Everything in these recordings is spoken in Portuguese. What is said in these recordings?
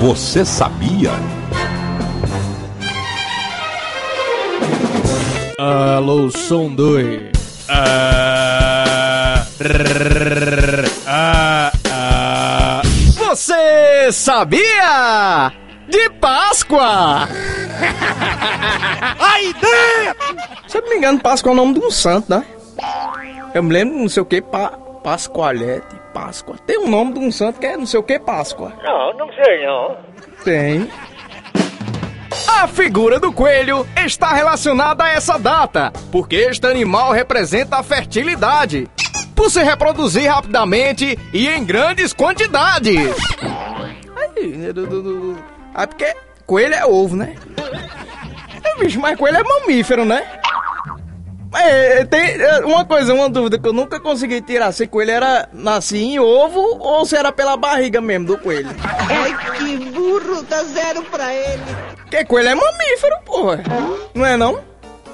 Você sabia? Alô, som 2. Ah, ah, ah. Você sabia? De Páscoa! Aí dentro! Se eu não me engano, Páscoa é o nome de um santo, né? Eu me lembro, não sei o que, pa, Pascoalete, Páscoa. Tem um nome de um santo que é não sei o que, Páscoa. Não, não sei não. Tem. A figura do coelho está relacionada a essa data, porque este animal representa a fertilidade, por se reproduzir rapidamente e em grandes quantidades. Do, ah, porque coelho é ovo, né? É, bicho, mas coelho é mamífero, né? É, tem é, uma coisa, uma dúvida que eu nunca consegui tirar, se coelho era nascia em ovo ou se era pela barriga mesmo do coelho. Ai, que burro, dá zero pra ele. Porque coelho é mamífero, porra. Não é não?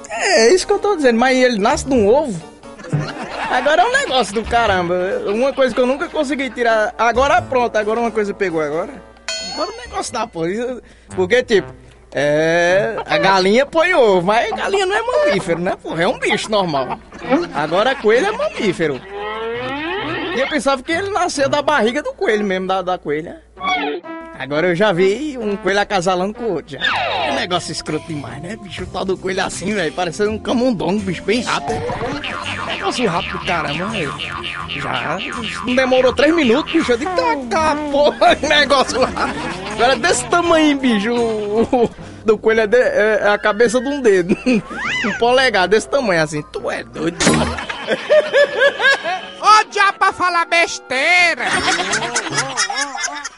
É, é isso que eu tô dizendo, mas ele nasce de um ovo? Agora é um negócio do caramba. Uma coisa que eu nunca consegui tirar. Agora pronto, agora uma coisa pegou agora. Agora o negócio da porra. Porque, tipo, é. Galinha põe ovo, mas galinha não é mamífero, né, porra? É um bicho normal. Agora coelho é mamífero. E eu pensava que ele nasceu da barriga do coelho mesmo, da, da coelha. Agora eu já vi um coelho acasalando com o outro. Já. É um negócio escroto demais, né, bicho? O tal do coelho assim, velho, parecendo um camundongo, bicho, bem rápido. Negócio rápido, caramba, velho. Já não demorou três minutos, bicho. Eu disse, tá, porra, negócio rápido. Agora desse tamanho, bicho. Do coelho é, de, é, é, a cabeça de um dedo. um polegar desse tamanho, assim. Tu é doido. Ô, diabo pra falar besteira!